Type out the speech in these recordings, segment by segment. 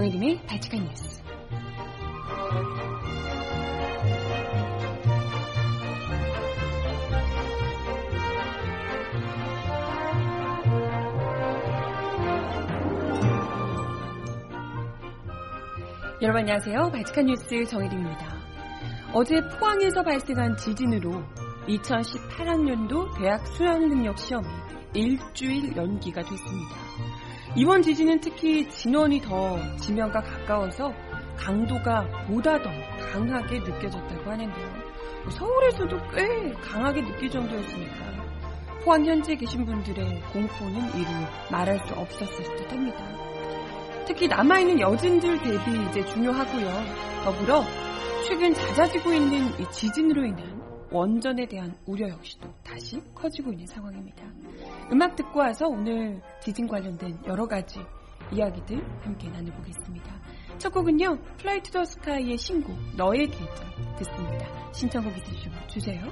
정혜림의 발칙한 뉴스. 여러분 안녕하세요. 발칙한 뉴스 정혜림입니다. 어제 포항에서 발생한 지진으로 2018학년도 대학 수학능력 시험이 일주일 연기가 됐습니다. 이번 지진은 특히 진원이 더 지면과 가까워서 강도가 보다 더 강하게 느껴졌다고 하는데요. 서울에서도 꽤 강하게 느낄 정도였으니까 포항 현지에 계신 분들의 공포는 이루 말할 수 없었을 듯 합니다. 특히 남아있는 여진들 대비 이제 중요하고요. 더불어 최근 잦아지고 있는 이 지진으로 인한 원전에 대한 우려 역시도 다시 커지고 있는 상황입니다. 음악 듣고 와서 오늘 지진 관련된 여러 가지 이야기들 함께 나눠보겠습니다. 첫 곡은요, 플라이 투더 스카이의 신곡, 너의 계절 듣습니다. 신청곡 있으시면 주세요.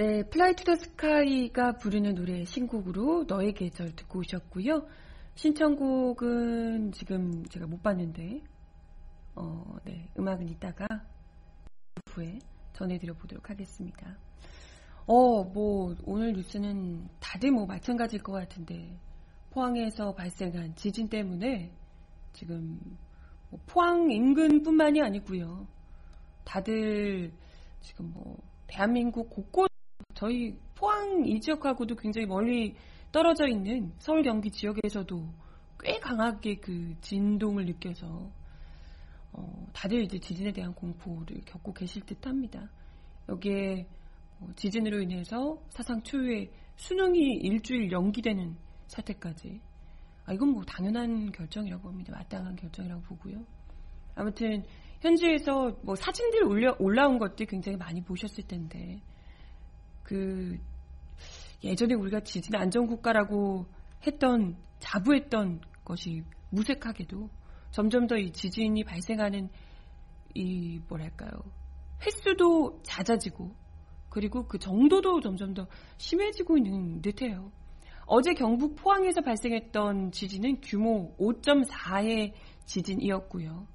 네, 플라이 투 더 스카이가 부르는 노래 신곡으로 너의 계절 듣고 오셨고요. 신청곡은 지금 제가 못 봤는데 어, 네, 음악은 이따가 후에 전해드려 보도록 하겠습니다. 어, 뭐 오늘 뉴스는 다들 뭐 마찬가지일 것 같은데 포항에서 발생한 지진 때문에 지금 뭐 포항 인근뿐만이 아니고요. 다들 지금 뭐 대한민국 곳곳 저희 포항 이 지역하고도 굉장히 멀리 떨어져 있는 서울 경기 지역에서도 꽤 강하게 그 진동을 느껴서 어, 다들 이제 지진에 대한 공포를 겪고 계실 듯합니다. 여기에 어, 지진으로 인해서 사상 초유의 수능이 일주일 연기되는 사태까지 아, 이건 뭐 당연한 결정이라고 봅니다. 마땅한 결정이라고 보고요. 아무튼 현지에서 뭐 사진들 올려, 올라온 것들 굉장히 많이 보셨을 텐데 그 예전에 우리가 지진 안전 국가라고 했던 자부했던 것이 무색하게도 점점 더 이 지진이 발생하는 이 뭐랄까요 횟수도 잦아지고 그리고 그 정도도 점점 더 심해지고 있는 듯해요. 어제 경북 포항에서 발생했던 지진은 규모 5.4의 지진이었고요.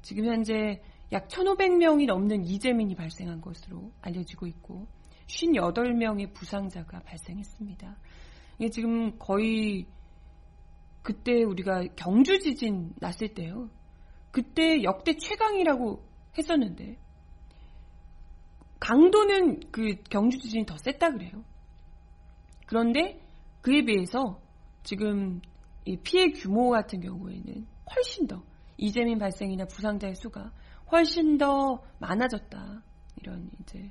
지금 현재 약 1,500명이 넘는 이재민이 발생한 것으로 알려지고 있고 58명의 부상자가 발생했습니다. 이게 지금 거의 그때 우리가 경주 지진 났을 때요. 그때 역대 최강이라고 했었는데 강도는 그 경주 지진이 더 셌다 그래요. 그런데 그에 비해서 지금 이 피해 규모 같은 경우에는 훨씬 더 이재민 발생이나 부상자의 수가 훨씬 더 많아졌다. 이런 이제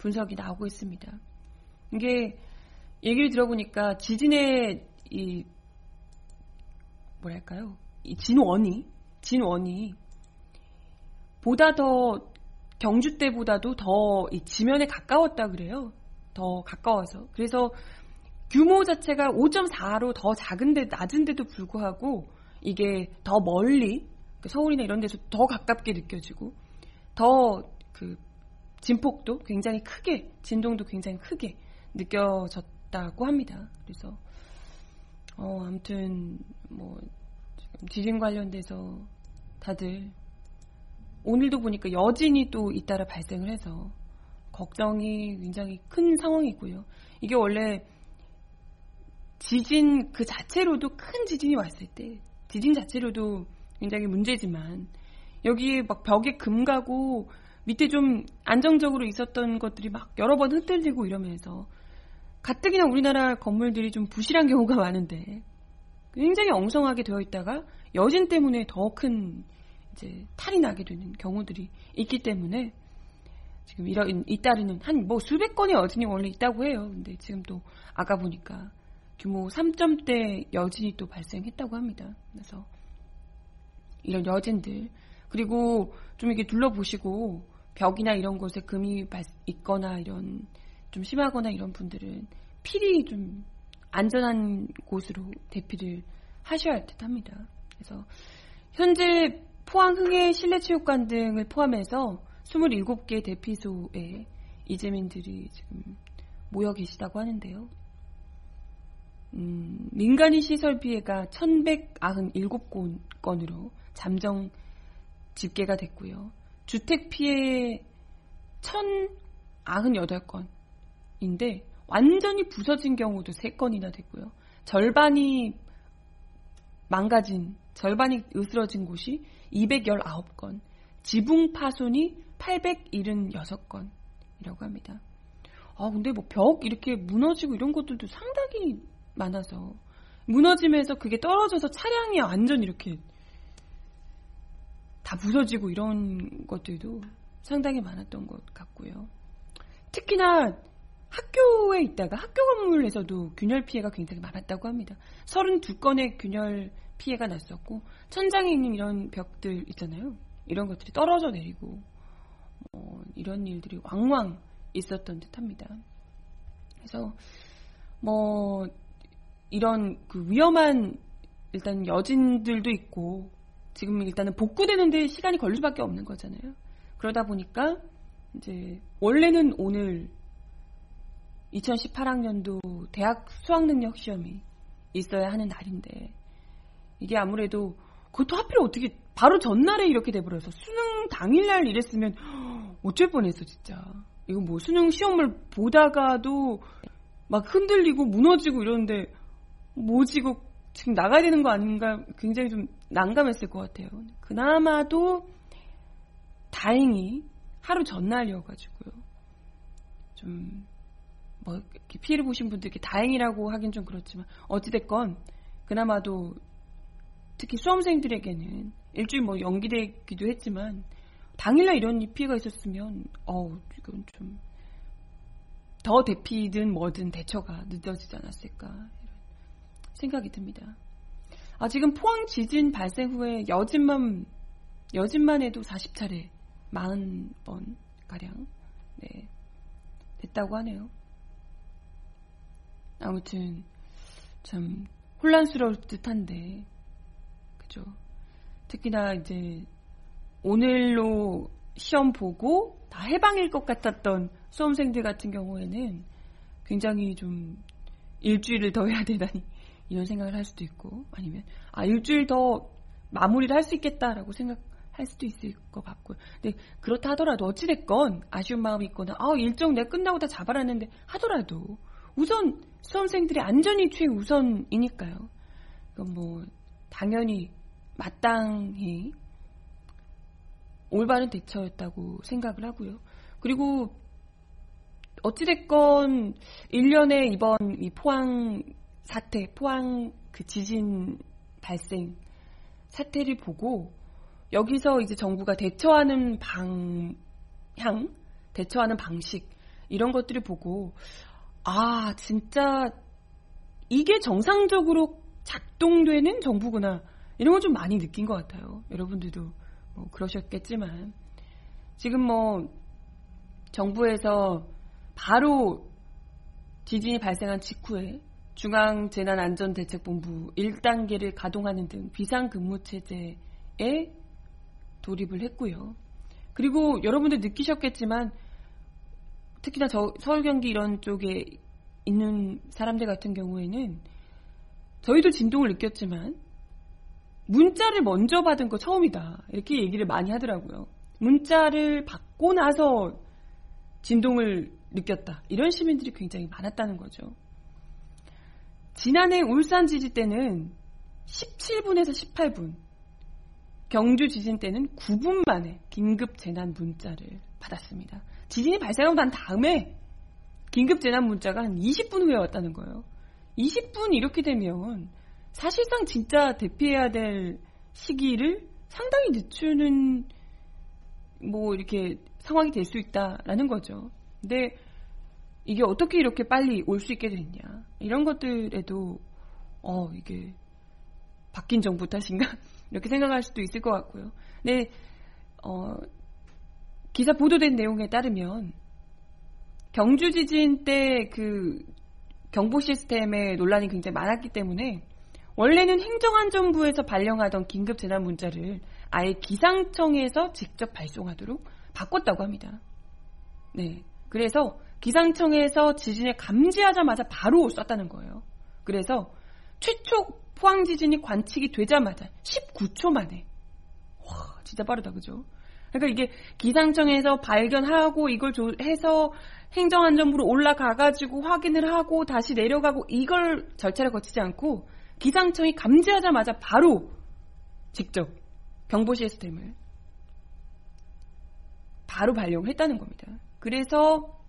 분석이 나오고 있습니다. 이게 얘기를 들어보니까 지진의 이 뭐랄까요? 이 진원이 진원이 보다 더 경주 때보다도 더 지면에 가까웠다 그래요. 더 가까워서. 그래서 규모 자체가 5.4로 더 작은데 낮은데도 불구하고 이게 더 멀리 서울이나 이런 데서 더 가깝게 느껴지고 더 그 진폭도 굉장히 크게 진동도 굉장히 크게 느껴졌다고 합니다. 그래서 어, 아무튼 뭐 지금 지진 관련돼서 다들 오늘도 보니까 여진이 또 잇따라 발생을 해서 걱정이 굉장히 큰 상황이고요. 이게 원래 지진 그 자체로도 큰 지진이 왔을 때 지진 자체로도 굉장히 문제지만 여기에 막 벽에 금 가고 밑에 좀 안정적으로 있었던 것들이 막 여러 번 흔들리고 이러면서 가뜩이나 우리나라 건물들이 좀 부실한 경우가 많은데 굉장히 엉성하게 되어 있다가 여진 때문에 더 큰 이제 탈이 나게 되는 경우들이 있기 때문에 지금 이런 잇따르는 한 뭐 수백 건의 여진이 원래 있다고 해요. 근데 지금 또 아까 보니까 규모 3점대 여진이 또 발생했다고 합니다. 그래서 이런 여진들 그리고 좀 이렇게 둘러보시고 벽이나 이런 곳에 금이 있거나 이런 좀 심하거나 이런 분들은 필히 좀 안전한 곳으로 대피를 하셔야 할 듯합니다. 그래서 현재 포항 흥해 실내체육관 등을 포함해서 27개 대피소에 이재민들이 지금 모여 계시다고 하는데요. 음, 민간인 시설 피해가 1197건으로 잠정 집계가 됐고요. 주택 피해 1098건인데 완전히 부서진 경우도 3건이나 됐고요. 절반이 망가진, 절반이 으스러진 곳이 219건, 지붕 파손이 876건이라고 합니다. 아, 근데 뭐 벽 이렇게 무너지고 이런 것들도 상당히 많아서 무너지면서 그게 떨어져서 차량이 완전 이렇게 다 부서지고 이런 것들도 상당히 많았던 것 같고요. 특히나 학교에 있다가 학교 건물에서도 균열 피해가 굉장히 많았다고 합니다. 32건의 균열 피해가 났었고 천장에 있는 이런 벽들 있잖아요. 이런 것들이 떨어져 내리고 뭐 이런 일들이 왕왕 있었던 듯합니다. 그래서 뭐 이런 그 위험한 일단 여진들도 있고 지금 일단은 복구되는데 시간이 걸릴 수밖에 없는 거잖아요. 그러다 보니까 이제 원래는 오늘 2018학년도 대학 수학능력 시험이 있어야 하는 날인데 이게 아무래도 그것도 하필 어떻게 바로 전날에 이렇게 돼버려서 수능 당일날 이랬으면 어쩔 뻔했어 진짜 이거 뭐 수능 시험을 보다가도 막 흔들리고 무너지고 이러는데 뭐지 이거 지금 나가야 되는 거 아닌가 굉장히 좀 난감했을 것 같아요. 그나마도 다행히 하루 전날이어가지고요. 좀뭐 피해를 보신 분들께 다행이라고 하긴 좀 그렇지만 어찌됐건 그나마도 특히 수험생들에게는 일주일 뭐 연기되기도 했지만 당일날 이런 피해가 있었으면 어우 이건 좀 더 대피든 뭐든 대처가 늦어지지 않았을까 생각이 듭니다. 아 지금 포항 지진 발생 후에 여진만 여진만 해도 40차례 40번 가량 네 됐다고 하네요. 아무튼 참 혼란스러울 듯 한데 그죠? 특히나 이제 오늘로 시험 보고 다 해방일 것 같았던 수험생들 같은 경우에는 굉장히 좀 일주일을 더 해야 되다니 이런 생각을 할 수도 있고 아니면 아 일주일 더 마무리를 할 수 있겠다라고 생각할 수도 있을 것 같고요. 근데 그렇다 하더라도 어찌됐건 아쉬운 마음이 있거나 아 일정 내가 끝나고 다 잡아놨는데 하더라도 우선 수험생들의 안전이 최우선이니까요. 그건 뭐 당연히 마땅히 올바른 대처였다고 생각을 하고요. 그리고 어찌됐건 1년에 이번 이 포항 사태, 포항 그 지진 발생 사태를 보고 여기서 이제 정부가 대처하는 방향, 대처하는 방식 이런 것들을 보고 아, 진짜 이게 정상적으로 작동되는 정부구나. 이런 걸 좀 많이 느낀 것 같아요. 여러분들도 뭐 그러셨겠지만. 지금 뭐 정부에서 바로 지진이 발생한 직후에 중앙재난안전대책본부 1단계를 가동하는 등 비상근무체제에 돌입을 했고요. 그리고 여러분들 느끼셨겠지만 특히나 저 서울 경기 이런 쪽에 있는 사람들 같은 경우에는 저희도 진동을 느꼈지만 문자를 먼저 받은 거 처음이다. 이렇게 얘기를 많이 하더라고요. 문자를 받고 나서 진동을 느꼈다. 이런 시민들이 굉장히 많았다는 거죠. 지난해 울산 지지 때는 17분에서 18분, 경주 지진 때는 9분 만에 긴급 재난 문자를 받았습니다. 지진이 발생하고 난 다음에 긴급 재난 문자가 한 20분 후에 왔다는 거예요. 20분 이렇게 되면 사실상 진짜 대피해야 될 시기를 상당히 늦추는 뭐 이렇게 상황이 될 수 있다라는 거죠. 근데 이게 어떻게 이렇게 빨리 올 수 있게 됐냐 이런 것들에도 어 이게 바뀐 정부 탓인가 이렇게 생각할 수도 있을 것 같고요. 근데 어 기사 보도된 내용에 따르면 경주 지진 때 그 경보 시스템의 논란이 굉장히 많았기 때문에 원래는 행정안전부에서 발령하던 긴급 재난 문자를 아예 기상청에서 직접 발송하도록 바꿨다고 합니다. 네. 그래서 기상청에서 지진을 감지하자마자 바로 썼다는 거예요. 그래서 최초 포항 지진이 관측이 되자마자 19초 만에 와 진짜 빠르다 그죠? 그러니까 이게 기상청에서 발견하고 이걸 조, 해서 행정안전부로 올라가가지고 확인을 하고 다시 내려가고 이걸 절차를 거치지 않고 기상청이 감지하자마자 바로 직접 경보 시스템을 바로 발령을 했다는 겁니다. 그래서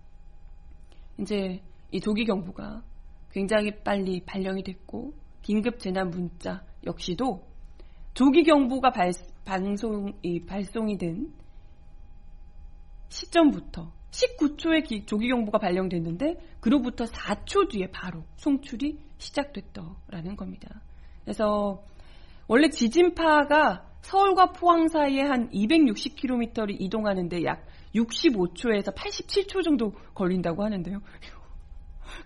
이제 이 조기 경보가 굉장히 빨리 발령이 됐고 긴급 재난 문자 역시도 조기 경보가 발, 방송 이 발송이 된 시점부터 19초에 기, 조기 경보가 발령됐는데 그로부터 4초 뒤에 바로 송출이 시작됐더라는 겁니다. 그래서 원래 지진파가 서울과 포항 사이에 한 260km를 이동하는데 약 65초에서 87초 정도 걸린다고 하는데요.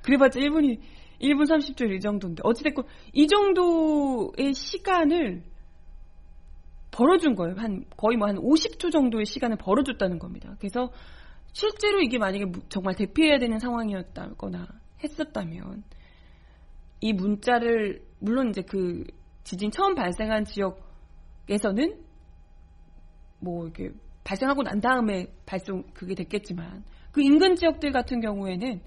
그래봤자 1분이 1분 30초 이 정도인데 어찌됐건 이 정도의 시간을 벌어준 거예요. 한 거의 뭐 한 50초 정도의 시간을 벌어줬다는 겁니다. 그래서 실제로 이게 만약에 정말 대피해야 되는 상황이었다거나 했었다면 이 문자를 물론 이제 그 지진 처음 발생한 지역에서는 뭐 이렇게 발생하고 난 다음에 발송 그게 됐겠지만 그 인근 지역들 같은 경우에는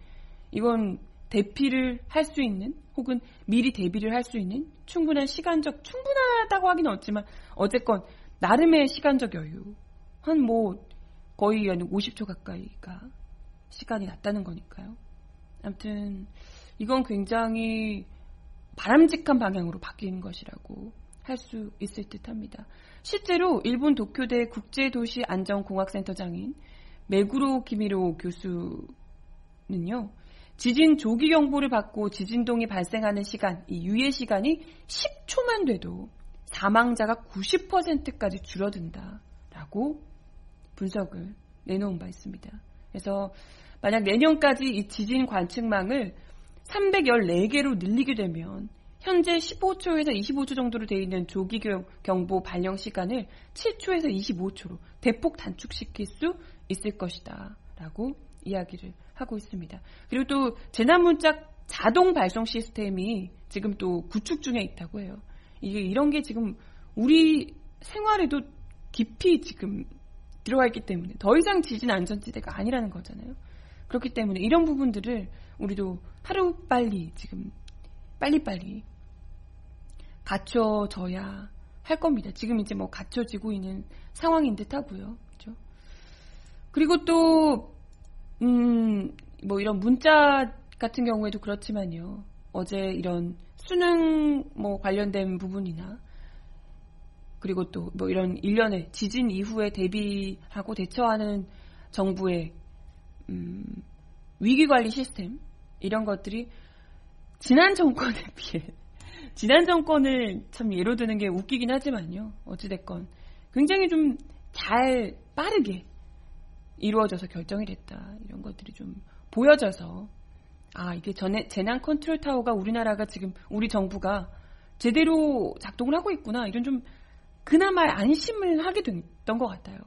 이건 대피를 할 수 있는 혹은 미리 대비를 할 수 있는 충분한 시간적 충분하다고 하기는 없지만 어쨌건 나름의 시간적 여유 한 뭐 거의 한 50초 가까이가 시간이 났다는 거니까요. 아무튼 이건 굉장히 바람직한 방향으로 바뀌는 것이라고 할 수 있을 듯합니다. 실제로 일본 도쿄대 국제도시 안전공학센터장인 메구로 키미로 교수는요. 지진 조기 경보를 받고 지진동이 발생하는 시간, 이 유예 시간이 10초만 돼도 사망자가 90%까지 줄어든다라고 분석을 내놓은 바 있습니다. 그래서 만약 내년까지 이 지진 관측망을 314개로 늘리게 되면 현재 15초에서 25초 정도로 되어 있는 조기 경보 발령 시간을 7초에서 25초로 대폭 단축시킬 수 있을 것이다. 라고 이야기를 하고 있습니다. 그리고 또 재난문자 자동 발송 시스템이 지금 또 구축 중에 있다고 해요. 이게 이런 게 지금 우리 생활에도 깊이 지금 들어가 있기 때문에 더 이상 지진 안전지대가 아니라는 거잖아요. 그렇기 때문에 이런 부분들을 우리도 하루 빨리 지금 빨리빨리 갖춰져야 할 겁니다. 지금 이제 뭐 갖춰지고 있는 상황인 듯 하고요. 그렇죠? 그리고 또, 음, 뭐 이런 문자 같은 경우에도 그렇지만요. 어제 이런 수능 뭐 관련된 부분이나 그리고 또 뭐 이런 일련의 지진 이후에 대비하고 대처하는 정부의 음, 위기 관리 시스템 이런 것들이 지난 정권에 비해 지난 정권을 참 예로 드는 게 웃기긴 하지만요. 어찌됐건 굉장히 좀 잘 빠르게 이루어져서 결정이 됐다. 이런 것들이 좀 보여져서 아 이게 전에 재난 컨트롤 타워가 우리나라가 지금 우리 정부가 제대로 작동을 하고 있구나. 이런 좀 그나마 안심을 하게 됐던 것 같아요.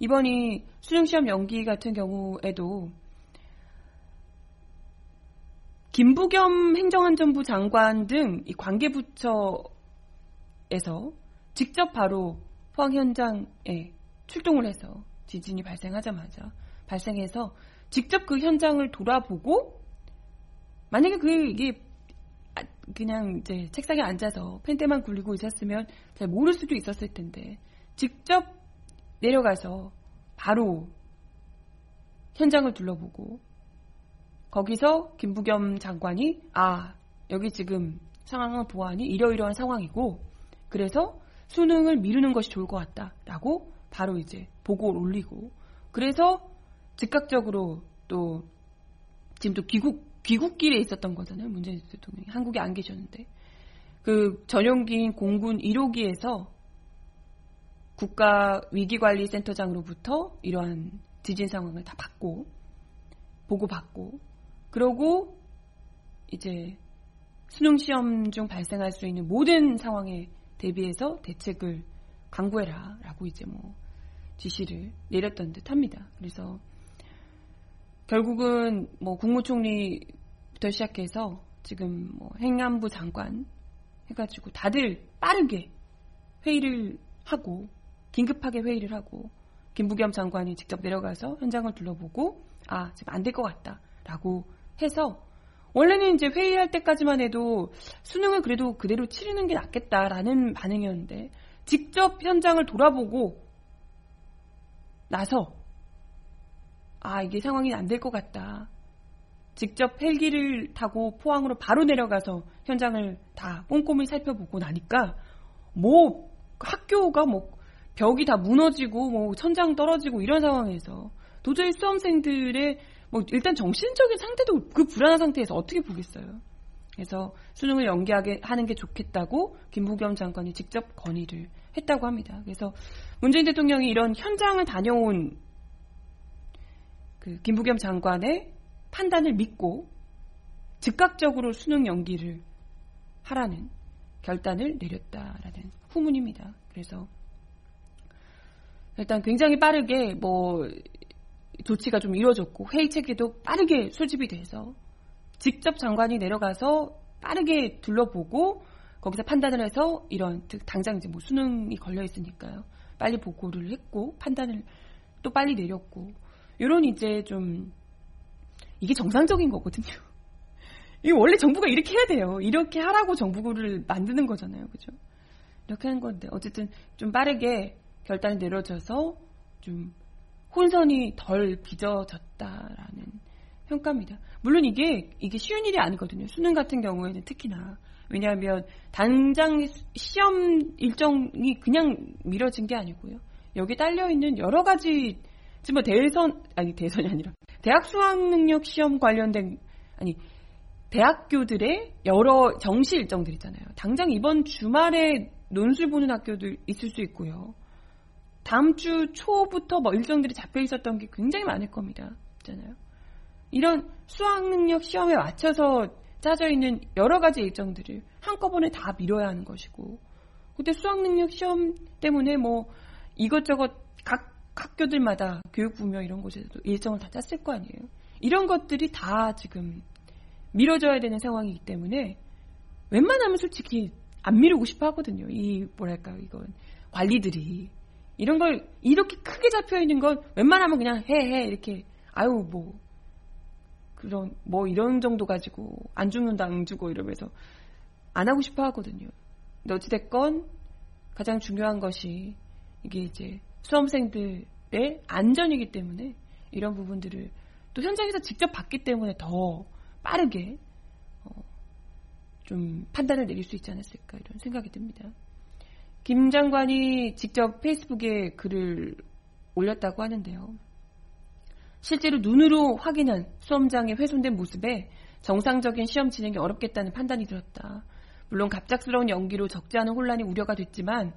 이번이 수능시험 연기 같은 경우에도 김부겸 행정안전부 장관 등 이 관계부처에서 직접 바로 포항 현장에 출동을 해서 지진이 발생하자마자 발생해서 직접 그 현장을 돌아보고 만약에 그 이게 아, 그냥 이제 책상에 앉아서 펜대만 굴리고 있었으면 잘 모를 수도 있었을 텐데 직접 내려가서 바로 현장을 둘러보고 거기서 김부겸 장관이 아 여기 지금 상황을 보아하니 이러이러한 상황이고 그래서 수능을 미루는 것이 좋을 것 같다라고 바로 이제 보고를 올리고 그래서 즉각적으로 또 지금 또 귀국 귀국길에 있었던 거잖아요. 문재인 대통령이 한국에 안 계셨는데. 그 전용기인 공군 1호기에서 국가 위기관리센터장으로부터 이러한 지진 상황을 다 받고 보고 받고 그러고 이제 수능 시험 중 발생할 수 있는 모든 상황에 대비해서 대책을 강구해라라고 이제 뭐 지시를 내렸던 듯합니다. 그래서 결국은 뭐 국무총리부터 시작해서 지금 뭐 행안부 장관 해가지고 다들 빠르게 회의를 하고 긴급하게 회의를 하고 김부겸 장관이 직접 내려가서 현장을 둘러보고 아 지금 안 될 것 같다라고 해서 원래는 이제 회의할 때까지만 해도 수능을 그래도 그대로 치르는 게 낫겠다라는 반응이었는데 직접 현장을 돌아보고 나서 아 이게 상황이 안 될 것 같다. 직접 헬기를 타고 포항으로 바로 내려가서 현장을 다 꼼꼼히 살펴보고 나니까 뭐 학교가 뭐 벽이 다 무너지고 뭐 천장 떨어지고 이런 상황에서 도저히 수험생들의 뭐 일단 정신적인 상태도 그 불안한 상태에서 어떻게 보겠어요. 그래서 수능을 연기하게 하는 게 좋겠다고 김부겸 장관이 직접 건의를 했다고 합니다. 그래서 문재인 대통령이 이런 현장을 다녀온 그 김부겸 장관의 판단을 믿고 즉각적으로 수능 연기를 하라는 결단을 내렸다라는 후문입니다. 그래서 일단 굉장히 빠르게 뭐 조치가 좀 이루어졌고 회의 체계도 빠르게 수집이 돼서 직접 장관이 내려가서 빠르게 둘러보고 거기서 판단을 해서 이런 당장 이제 뭐 수능이 걸려 있으니까요. 빨리 보고를 했고 판단을 또 빨리 내렸고 이런 이제 좀 이게 정상적인 거거든요. 이 원래 정부가 이렇게 해야 돼요. 이렇게 하라고 정부를 만드는 거잖아요. 그죠? 이렇게 하는 건데 어쨌든 좀 빠르게 결단이 내려져서 좀 혼선이 덜 빚어졌다라는 평가입니다. 물론 이게 이게 쉬운 일이 아니거든요. 수능 같은 경우에는 특히나 왜냐하면 당장 시험 일정이 그냥 미뤄진 게 아니고요. 여기 딸려 있는 여러 가지 지금 뭐 대선 아니 대선이 아니라 대학 수학 능력 시험 관련된 아니 대학교들의 여러 정시 일정들 있잖아요. 당장 이번 주말에 논술 보는 학교들 있을 수 있고요. 다음 주 초부터 뭐 일정들이 잡혀 있었던 게 굉장히 많을 겁니다. 있잖아요. 이런 수학 능력 시험에 맞춰서 짜져 있는 여러 가지 일정들을 한꺼번에 다 미뤄야 하는 것이고, 그때 수학 능력 시험 때문에 뭐 이것저것 각 학교들마다 교육부며 이런 곳에서도 일정을 다 짰을 거 아니에요. 이런 것들이 다 지금 미뤄져야 되는 상황이기 때문에 웬만하면 솔직히 안 미루고 싶어 하거든요. 이 뭐랄까 이건 관리들이 이런 걸 이렇게 크게 잡혀 있는 건 웬만하면 그냥 해 해 이렇게 아유 뭐 그런 뭐 이런 정도 가지고 안 죽는다 안 주고 이러면서 안 하고 싶어 하거든요. 근데 어찌됐건 가장 중요한 것이 이게 이제 수험생들의 안전이기 때문에 이런 부분들을 또 현장에서 직접 봤기 때문에 더 빠르게 어, 좀 판단을 내릴 수 있지 않았을까 이런 생각이 듭니다. 김 장관이 직접 페이스북에 글을 올렸다고 하는데요. 실제로 눈으로 확인한 수험장의 훼손된 모습에 정상적인 시험 진행이 어렵겠다는 판단이 들었다. 물론 갑작스러운 연기로 적지 않은 혼란이 우려가 됐지만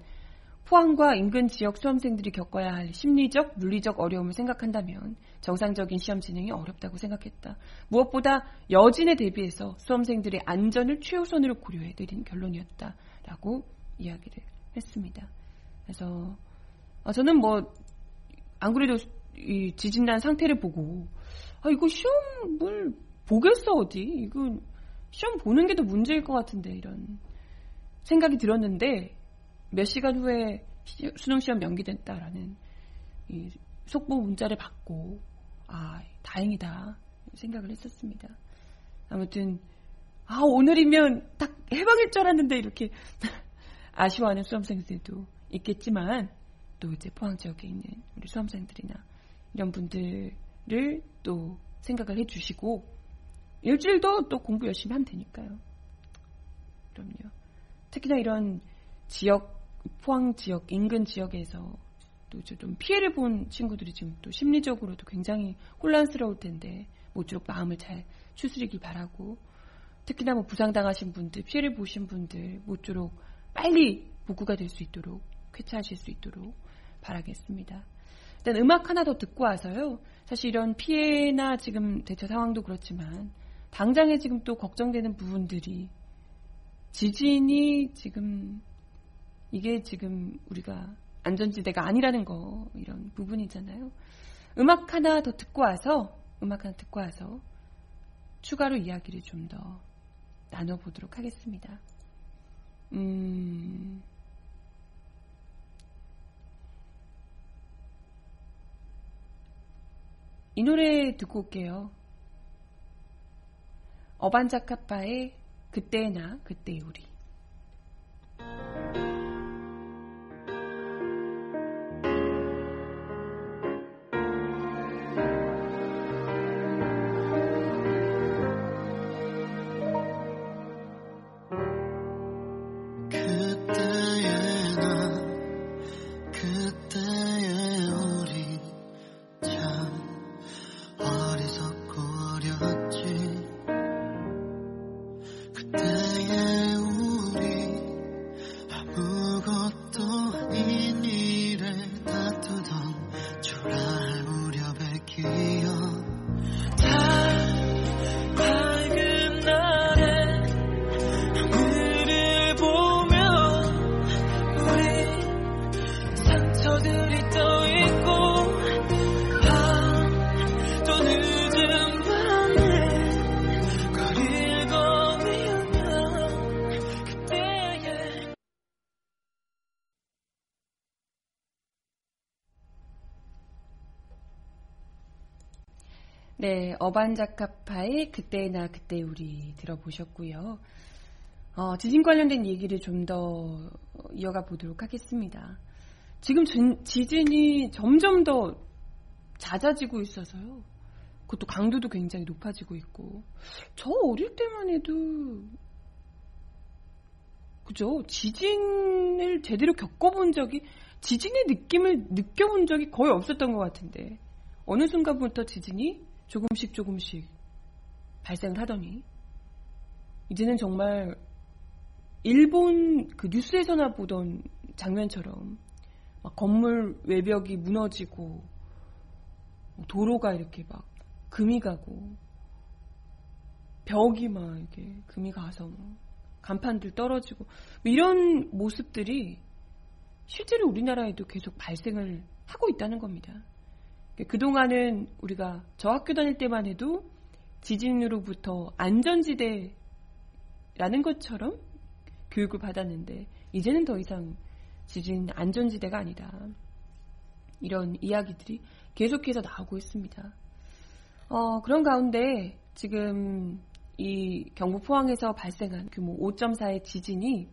포항과 인근 지역 수험생들이 겪어야 할 심리적, 물리적 어려움을 생각한다면 정상적인 시험 진행이 어렵다고 생각했다. 무엇보다 여진에 대비해서 수험생들의 안전을 최우선으로 고려해 내린 결론이었다라고 이야기를 했습니다. 그래서 아, 저는 뭐 안 그래도 이 지진난 상태를 보고 아 이거 시험을 보겠어 어디 이건 시험 보는 게 더 문제일 것 같은데 이런 생각이 들었는데 몇 시간 후에 수능 시험 연기됐다라는 이 속보 문자를 받고 아 다행이다 생각을 했었습니다. 아무튼 아 오늘이면 딱 해방일 줄 알았는데 이렇게 아쉬워하는 수험생들도 있겠지만 또 이제 포항 지역에 있는 우리 수험생들이나 이런 분들을 또 생각을 해주시고 일주일도 또 공부 열심히 하면 되니까요. 그럼요. 특히나 이런 지역 포항 지역 인근 지역에서 또 좀 피해를 본 친구들이 지금 또 심리적으로도 굉장히 혼란스러울 텐데 모쪼록 마음을 잘 추스리길 바라고 특히나 뭐 부상당하신 분들 피해를 보신 분들 모쪼록 빨리 복구가 될 수 있도록 쾌차하실 수 있도록 바라겠습니다. 일단 음악 하나 더 듣고 와서요. 사실 이런 피해나 지금 대처 상황도 그렇지만 당장에 지금 또 걱정되는 부분들이 지진이 지금 이게 지금 우리가 안전지대가 아니라는 거 이런 부분이잖아요. 음악 하나 더 듣고 와서 음악 하나 듣고 와서 추가로 이야기를 좀 더 나눠보도록 하겠습니다. 음, 이 노래 듣고 올게요. 어반자카파의 그때의 나, 그때의 우리. 어반자카파의 그때 나 그때 우리 들어보셨고요. 어, 지진 관련된 얘기를 좀 더 이어가 보도록 하겠습니다. 지금 진- 지진이 점점 더 잦아지고 있어서요. 그것도 강도도 굉장히 높아지고 있고. 저 어릴 때만 해도 그죠? 지진을 제대로 겪어본 적이 지진의 느낌을 느껴본 적이 거의 없었던 것 같은데 어느 순간부터 지진이 조금씩 조금씩 발생을 하더니 이제는 정말 일본 그 뉴스에서나 보던 장면처럼 막 건물 외벽이 무너지고 도로가 이렇게 막 금이 가고 벽이 막 이렇게 금이 가서 뭐 간판들 떨어지고 뭐 이런 모습들이 실제로 우리나라에도 계속 발생을 하고 있다는 겁니다. 그동안은 우리가 저 학교 다닐 때만 해도 지진으로부터 안전지대라는 것처럼 교육을 받았는데 이제는 더 이상 지진 안전지대가 아니다. 이런 이야기들이 계속해서 나오고 있습니다. 어, 그런 가운데 지금 이 경북 포항에서 발생한 규모 5.4의 지진이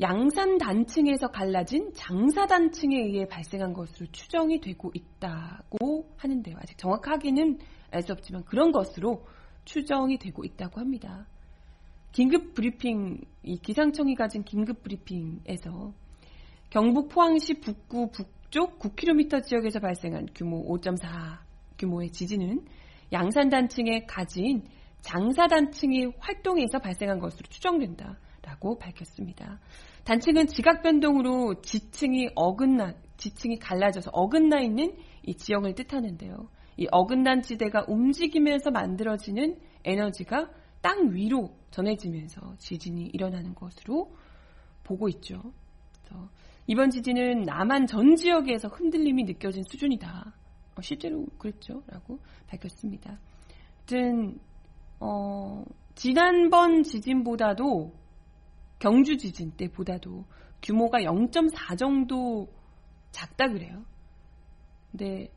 양산 단층에서 갈라진 장사 단층에 의해 발생한 것으로 추정이 되고 있다고 하는데요. 아직 정확하게는 알 수 없지만 그런 것으로 추정이 되고 있다고 합니다. 긴급 브리핑, 이 기상청이 가진 긴급 브리핑에서 경북 포항시 북구 북쪽 9km 지역에서 발생한 규모 5.4 규모의 지진은 양산 단층에 가진 장사 단층이 활동해서 발생한 것으로 추정된다 라고 밝혔습니다. 단층은 지각 변동으로 지층이 어긋나 지층이 갈라져서 어긋나 있는 이 지역을 뜻하는데요. 이 어긋난 지대가 움직이면서 만들어지는 에너지가 땅 위로 전해지면서 지진이 일어나는 것으로 보고 있죠. 이번 지진은 남한 전 지역에서 흔들림이 느껴진 수준이다. 실제로 그랬죠. 라고 밝혔습니다. 아무튼 어, 지난번 지진보다도 경주 지진 때보다도 규모가 0.4 정도 작다 그래요. 근데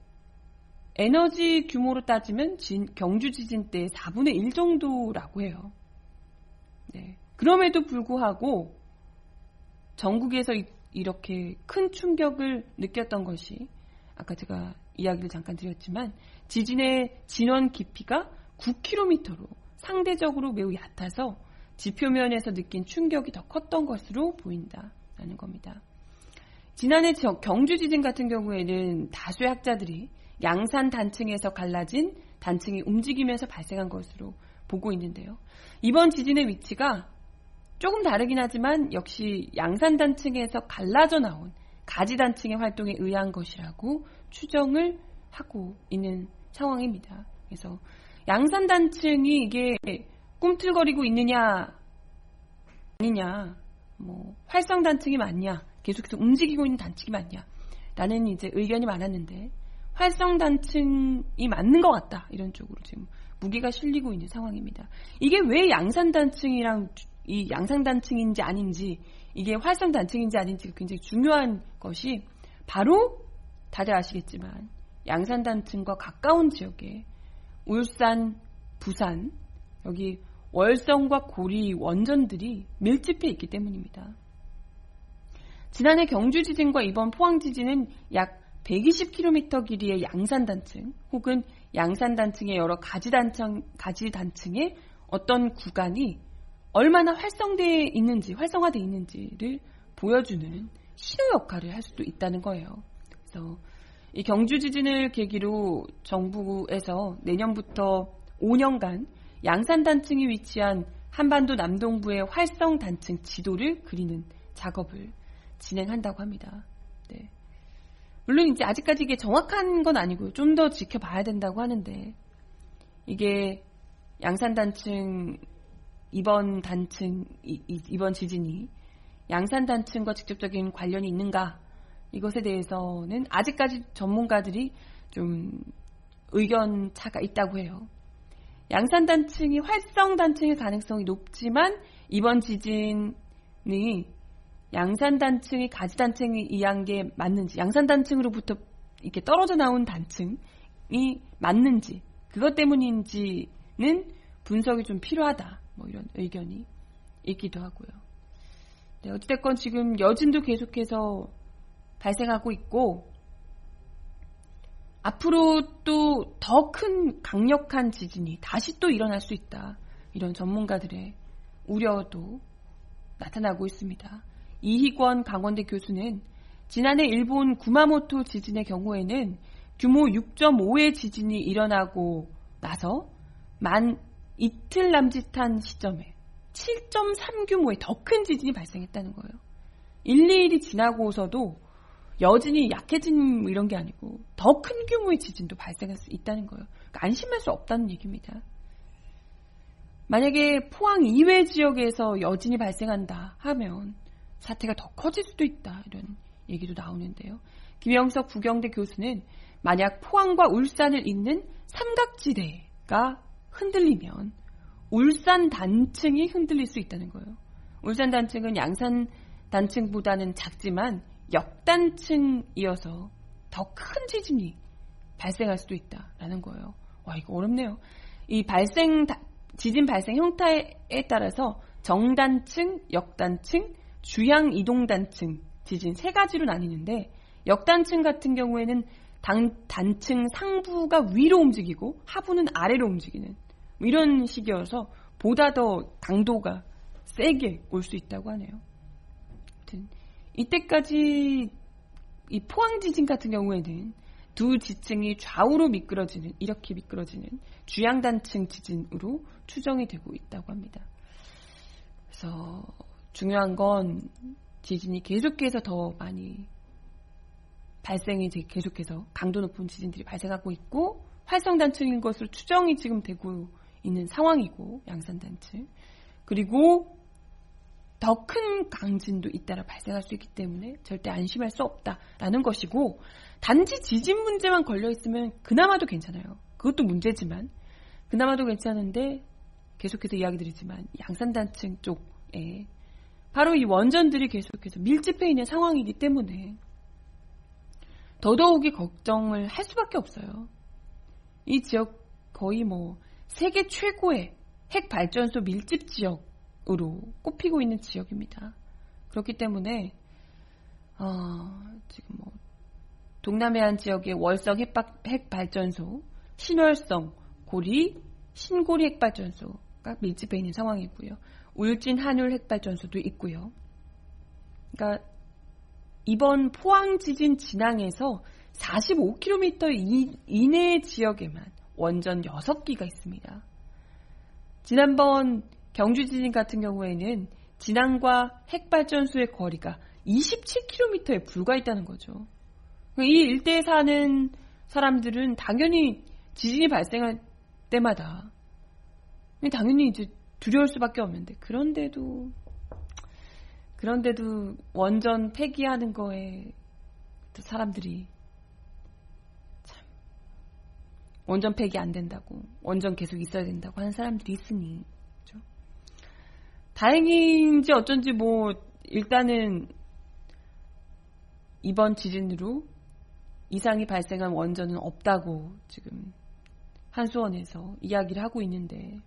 에너지 규모로 따지면 진, 경주 지진 때 4분의 1 정도라고 해요. 네. 그럼에도 불구하고 전국에서 이, 이렇게 큰 충격을 느꼈던 것이 아까 제가 이야기를 잠깐 드렸지만 지진의 진원 깊이가 9km로 상대적으로 매우 얕아서 지표면에서 느낀 충격이 더 컸던 것으로 보인다라는 겁니다. 지난해 경주 지진 같은 경우에는 다수의 학자들이 양산 단층에서 갈라진 단층이 움직이면서 발생한 것으로 보고 있는데요. 이번 지진의 위치가 조금 다르긴 하지만 역시 양산 단층에서 갈라져 나온 가지 단층의 활동에 의한 것이라고 추정을 하고 있는 상황입니다. 그래서 양산 단층이 이게 꿈틀거리고 있느냐? 아니냐? 뭐 활성 단층이 맞냐? 계속해서 움직이고 있는 단층이 맞냐? 라는 이제 의견이 많았는데 활성 단층이 맞는 것 같다. 이런 쪽으로 지금 무게가 실리고 있는 상황입니다. 이게 왜 양산 단층이랑 이 양산 단층인지 아닌지 이게 활성 단층인지 아닌지가 굉장히 중요한 것이 바로 다들 아시겠지만 양산 단층과 가까운 지역에 울산, 부산 여기 월성과 고리 원전들이 밀집해 있기 때문입니다. 지난해 경주 지진과 이번 포항 지진은 약 120km 길이의 양산 단층 혹은 양산 단층의 여러 가지 단층 가지 단층의 어떤 구간이 얼마나 활성되어 있는지 활성화되어 있는지를 보여주는 신호 역할을 할 수도 있다는 거예요. 그래서 이 경주 지진을 계기로 정부에서 내년부터 5년간 양산 단층이 위치한 한반도 남동부의 활성 단층 지도를 그리는 작업을 진행한다고 합니다. 네. 물론 이제 아직까지 이게 정확한 건 아니고요. 좀 더 지켜봐야 된다고 하는데 이게 양산 단층 이번 단층 이, 이번 지진이 양산 단층과 직접적인 관련이 있는가 이것에 대해서는 아직까지 전문가들이 좀 의견 차가 있다고 해요. 양산 단층이 활성 단층의 가능성이 높지만 이번 지진이 양산 단층이 가지 단층이 이한 게 맞는지 양산 단층으로부터 이렇게 떨어져 나온 단층이 맞는지 그것 때문인지는 분석이 좀 필요하다. 뭐 이런 의견이 있기도 하고요. 네, 어찌됐건 지금 여진도 계속해서 발생하고 있고 앞으로 또 더 큰 강력한 지진이 다시 또 일어날 수 있다. 이런 전문가들의 우려도 나타나고 있습니다. 이희권 강원대 교수는 지난해 일본 구마모토 지진의 경우에는 규모 6.5의 지진이 일어나고 나서 만 이틀 남짓한 시점에 7.3 규모의 더 큰 지진이 발생했다는 거예요. 1, 2일이 지나고서도 여진이 약해진 뭐 이런 게 아니고 더 큰 규모의 지진도 발생할 수 있다는 거예요. 그러니까 안심할 수 없다는 얘기입니다. 만약에 포항 이외 지역에서 여진이 발생한다 하면 사태가 더 커질 수도 있다 이런 얘기도 나오는데요. 김영석 부경대 교수는 만약 포항과 울산을 잇는 삼각지대가 흔들리면 울산 단층이 흔들릴 수 있다는 거예요. 울산 단층은 양산 단층보다는 작지만 역단층이어서 더 큰 지진이 발생할 수도 있다라는 거예요. 와 이거 어렵네요. 이 발생 지진 발생 형태에 따라서 정단층, 역단층, 주향 이동단층 지진 세 가지로 나뉘는데 역단층 같은 경우에는 단, 단층 상부가 위로 움직이고 하부는 아래로 움직이는 뭐 이런 식이어서 보다 더 강도가 세게 올 수 있다고 하네요. 아무튼 이때까지 이 포항 지진 같은 경우에는 두 지층이 좌우로 미끄러지는 이렇게 미끄러지는 주양단층 지진으로 추정이 되고 있다고 합니다. 그래서 중요한 건 지진이 계속해서 더 많이 발생이 계속해서 강도 높은 지진들이 발생하고 있고 활성단층인 것으로 추정이 지금 되고 있는 상황이고 양산단층 그리고 더 큰 강진도 잇따라 발생할 수 있기 때문에 절대 안심할 수 없다라는 것이고 단지 지진 문제만 걸려 있으면 그나마도 괜찮아요. 그것도 문제지만 그나마도 괜찮은데 계속해서 이야기 드리지만 양산단층 쪽에 바로 이 원전들이 계속해서 밀집해 있는 상황이기 때문에 더더욱이 걱정을 할 수밖에 없어요. 이 지역 거의 뭐 세계 최고의 핵 발전소 밀집 지역 으로 꼽히고 있는 지역입니다. 그렇기 때문에 어, 지금 뭐 동남해안 지역의 월성 핵 발전소, 신월성, 고리, 신고리 핵발전소가 밀집해 있는 상황이고요. 울진 한울 핵발전소도 있고요. 그러니까 이번 포항 지진 진앙에서 45km 이내 지역에만 원전 6기가 있습니다. 지난번 경주 지진 같은 경우에는 진앙과 핵발전소의 거리가 27km에 불과했다는 거죠. 이 일대에 사는 사람들은 당연히 지진이 발생할 때마다 당연히 이제 두려울 수밖에 없는데 그런데도 그런데도 원전 폐기하는 거에 사람들이 참 원전 폐기 안 된다고 원전 계속 있어야 된다고 하는 사람들이 있으니 그렇죠? 다행인지 어쩐지 뭐 일단은 이번 지진으로 이상이 발생한 원전은 없다고 지금 한수원에서 이야기를 하고 있는데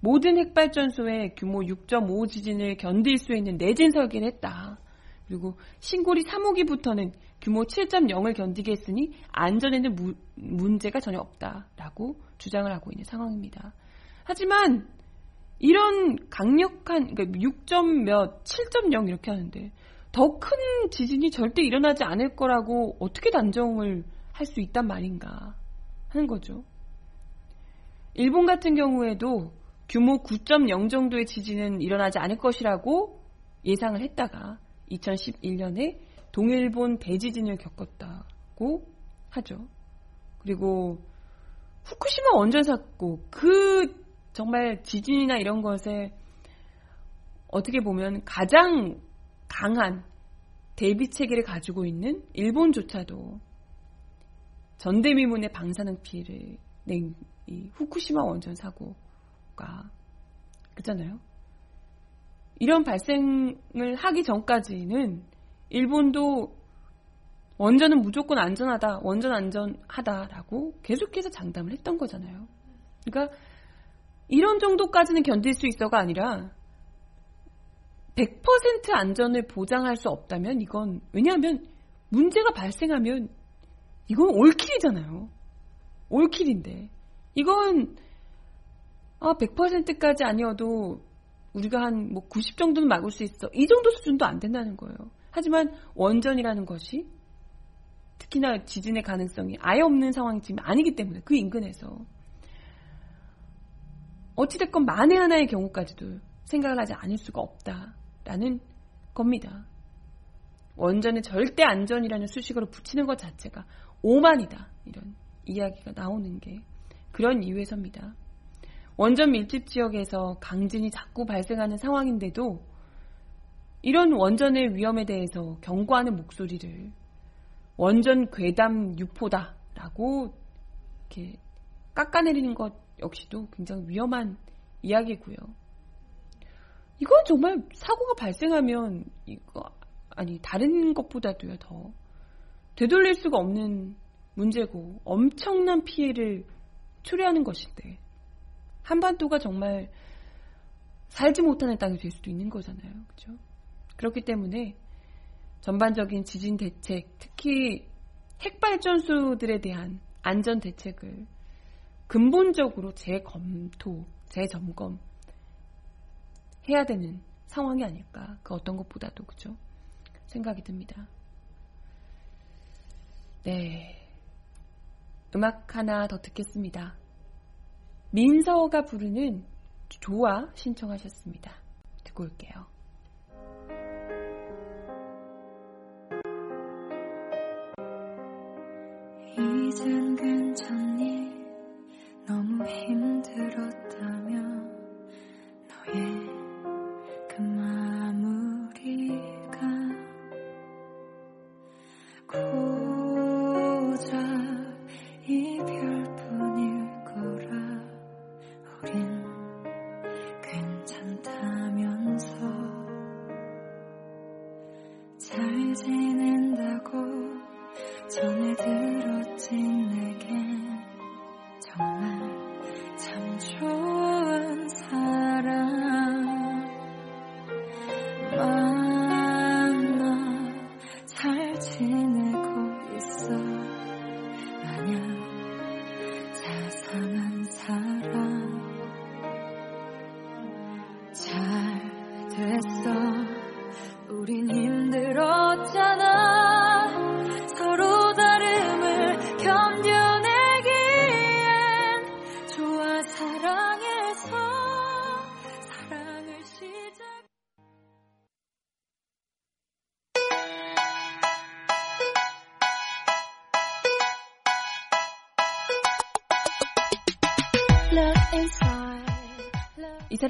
모든 핵발전소의 규모 6.5 지진을 견딜 수 있는 내진 설계를 했다. 그리고 신고리 3호기부터는 규모 7.0을 견디게 했으니 안전에는 무, 문제가 전혀 없다라고 주장을 하고 있는 상황입니다. 하지만 이런 강력한 그러니까 6. 몇7.0 이렇게 하는데 더 큰 지진이 절대 일어나지 않을 거라고 어떻게 단정을 할 수 있단 말인가 하는 거죠. 일본 같은 경우에도 규모 9.0 정도의 지진은 일어나지 않을 것이라고 예상을 했다가 2011년에 동일본 대지진을 겪었다고 하죠. 그리고 후쿠시마 원전 사고 그 정말 지진이나 이런 것에 어떻게 보면 가장 강한 대비 체계를 가지고 있는 일본조차도 전대미문의 방사능 피해를 낸이 후쿠시마 원전 사고 않을까. 그잖아요. 이런 발생을 하기 전까지는 일본도 원전은 무조건 안전하다, 원전 안전하다라고 계속해서 장담을 했던 거잖아요. 그러니까 이런 정도까지는 견딜 수 있어가 아니라 100% 안전을 보장할 수 없다면 이건 왜냐하면 문제가 발생하면 이건 올킬이잖아요. 올킬인데 이건 아, 100%까지 아니어도 우리가 한 뭐 90 정도는 막을 수 있어. 이 정도 수준도 안 된다는 거예요. 하지만 원전이라는 것이 특히나 지진의 가능성이 아예 없는 상황이 지금 아니기 때문에 그 인근에서 어찌됐건 만에 하나의 경우까지도 생각을 하지 않을 수가 없다라는 겁니다. 원전의 절대 안전이라는 수식어로 붙이는 것 자체가 오만이다. 이런 이야기가 나오는 게 그런 이유에서입니다. 원전 밀집 지역에서 강진이 자꾸 발생하는 상황인데도 이런 원전의 위험에 대해서 경고하는 목소리를 원전 괴담 유포다라고 이렇게 깎아내리는 것 역시도 굉장히 위험한 이야기고요. 이건 정말 사고가 발생하면 이거 아니 다른 것보다도요 더 되돌릴 수가 없는 문제고 엄청난 피해를 초래하는 것인데 한반도가 정말 살지 못하는 땅이 될 수도 있는 거잖아요. 그죠? 그렇기 때문에 전반적인 지진 대책, 특히 핵발전소들에 대한 안전 대책을 근본적으로 재검토, 재점검 해야 되는 상황이 아닐까. 그 어떤 것보다도 그죠? 생각이 듭니다. 네. 음악 하나 더 듣겠습니다. 민서가 부르는 조화 신청하셨습니다. 듣고 올게요. 이젠 괜찮니? 너무 힘들었다며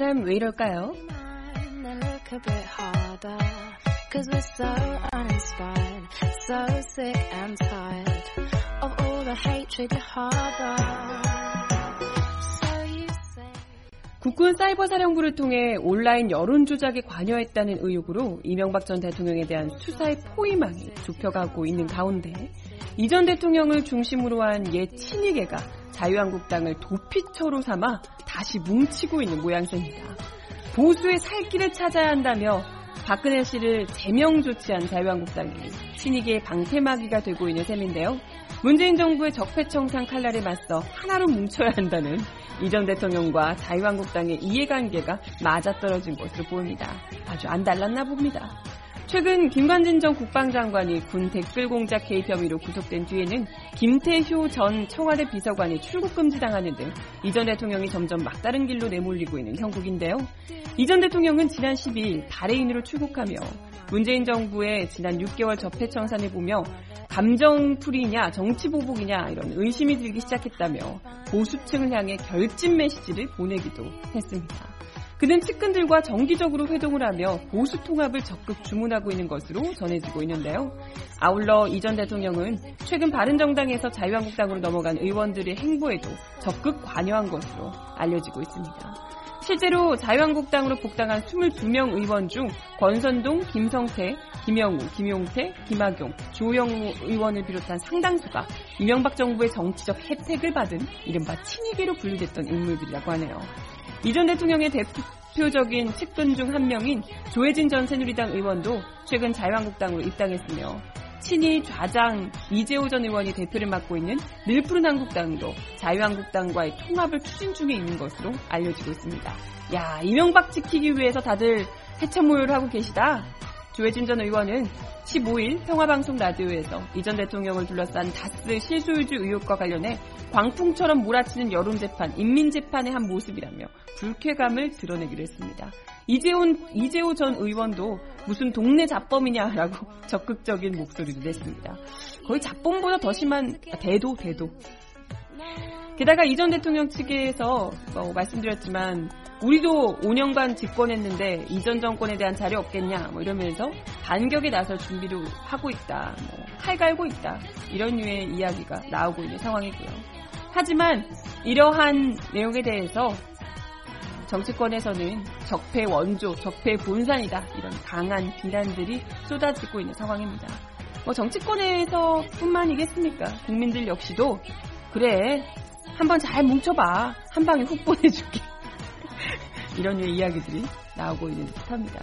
사람 왜 이럴까요? 국군 사이버 사령부를 통해 온라인 여론 조작에 관여했다는 의혹으로 이명박 전 대통령에 대한 수사의 포위망이 좁혀가고 있는 가운데 이 전 대통령을 중심으로 한 옛 친이계가 자유한국당을 도피처로 삼아 다시 뭉치고 있는 모양새입니다. 보수의 살 길을 찾아야 한다며 박근혜 씨를 제명 조치한 자유한국당이 친이계의 방패막이가 되고 있는 셈인데요. 문재인 정부의 적폐청산 칼날에 맞서 하나로 뭉쳐야 한다는 이 전 대통령과 자유한국당의 이해관계가 맞아떨어진 것으로 보입니다. 아주 안 달랐나 봅니다. 최근 김관진 전 국방장관이 군 댓글 공작 개입 혐의로 구속된 뒤에는 김태효 전 청와대 비서관이 출국 금지당하는 등 이 전 대통령이 점점 막다른 길로 내몰리고 있는 형국인데요. 이 전 대통령은 지난 12일 바레인으로 출국하며 문재인 정부의 지난 6개월 적폐 청산을 보며 감정풀이냐 정치보복이냐 이런 의심이 들기 시작했다며 보수층을 향해 결집 메시지를 보내기도 했습니다. 그는 측근들과 정기적으로 회동을 하며 보수 통합을 적극 주문하고 있는 것으로 전해지고 있는데요. 아울러 이 전 대통령은 최근 바른정당에서 자유한국당으로 넘어간 의원들의 행보에도 적극 관여한 것으로 알려지고 있습니다. 실제로 자유한국당으로 복당한 22명 의원 중 권선동, 김성태, 김영우, 김용태, 김학용, 조영우 의원을 비롯한 상당수가 이명박 정부의 정치적 혜택을 받은 이른바 친이계로 분류됐던 인물들이라고 하네요. 이전 대통령의 대표적인 측근 중 한 명인 조혜진 전 새누리당 의원도 최근 자유한국당으로 입당했으며 친이 좌장 이재호 전 의원이 대표를 맡고 있는 늘푸른 한국당도 자유한국당과의 통합을 추진 중에 있는 것으로 알려지고 있습니다. 야, 이명박 지키기 위해서 다들 해체 모여를 하고 계시다. 조혜진 전 의원은 15일 평화방송 라디오에서 이전 대통령을 둘러싼 다스 실소유주 의혹과 관련해 광풍처럼 몰아치는 여론재판, 인민재판의 한 모습이라며 불쾌감을 드러내기로 했습니다. 이재훈, 이재호 전 의원도 무슨 동네 잡범이냐라고 적극적인 목소리를 냈습니다. 거의 잡범보다 더 심한 아, 대도 대도. 게다가 이전 대통령 측에서 뭐 말씀드렸지만 우리도 5년간 집권했는데 이전 정권에 대한 자료 없겠냐 뭐 이러면서 반격에 나설 준비를 하고 있다. 뭐 칼 갈고 있다. 이런 류의 이야기가 나오고 있는 상황이고요. 하지만 이러한 내용에 대해서 정치권에서는 적폐 원조, 적폐 본산이다. 이런 강한 비난들이 쏟아지고 있는 상황입니다. 뭐 정치권에서 뿐만이겠습니까? 국민들 역시도 그래 한번 잘 뭉쳐봐 한 방에 훅 보내줄게 이런 이야기들이 나오고 있는 듯합니다.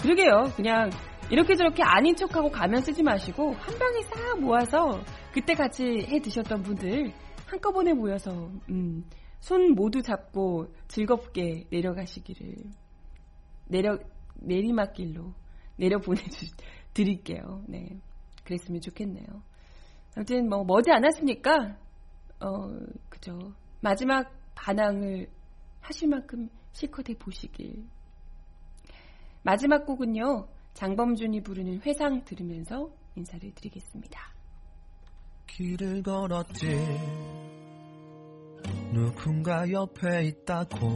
그러게요. 그냥 이렇게 저렇게 아닌 척하고 가면 쓰지 마시고 한 방에 싹 모아서 그때 같이 해 드셨던 분들 한꺼번에 모여서 음, 손 모두 잡고 즐겁게 내려가시기를 내려 내리막길로 내려 보내주 드릴게요. 네, 그랬으면 좋겠네요. 아무튼 뭐 머지 않았으니까 어 그죠 마지막 반항을 하실 만큼 실컷 해 보시길. 마지막 곡은요 장범준이 부르는 회상 들으면서 인사를 드리겠습니다. 길을 걸었지 누군가 옆에 있다고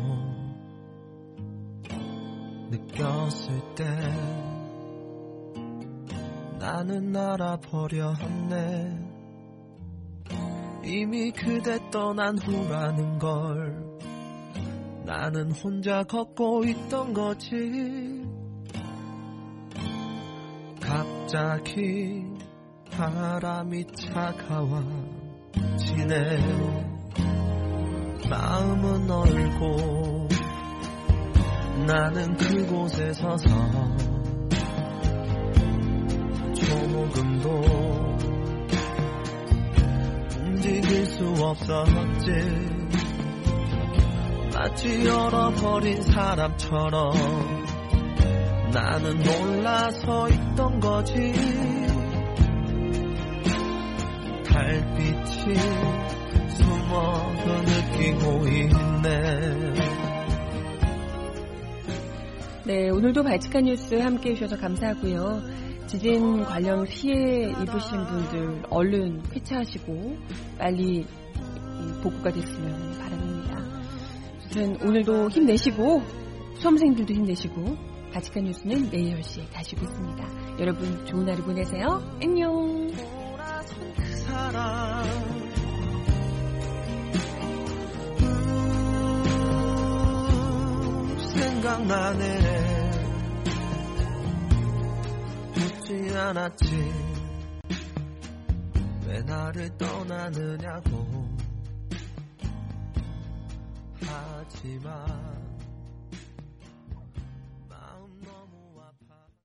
느꼈을 때 나는 알아버려 했네. 이미 그대 떠난 후라는 걸 나는 혼자 걷고 있던 거지. 갑자기 바람이 차가워지네 마음은 얼고 나는 그곳에 서서 조금도 움직일 수 없었지. 마치 잃어버린 사람처럼 나는 놀라서 있던 거지. 달빛이 숨어서 느끼고 있네 네, 오늘도 발칙한 뉴스 함께 해주셔서 감사하고요. 지진 관련 피해 입으신 분들 얼른 쾌차하시고 빨리 복구가 됐으면 바랍니다. 아무튼 오늘도 힘내시고 수험생들도 힘내시고 발칙한 뉴스는 내일 10시에 다시 뵙습니다. 여러분 좋은 하루 보내세요. 안녕. 생각나네. 묻지 않았지. 왜 나를 떠나느냐고. 하지만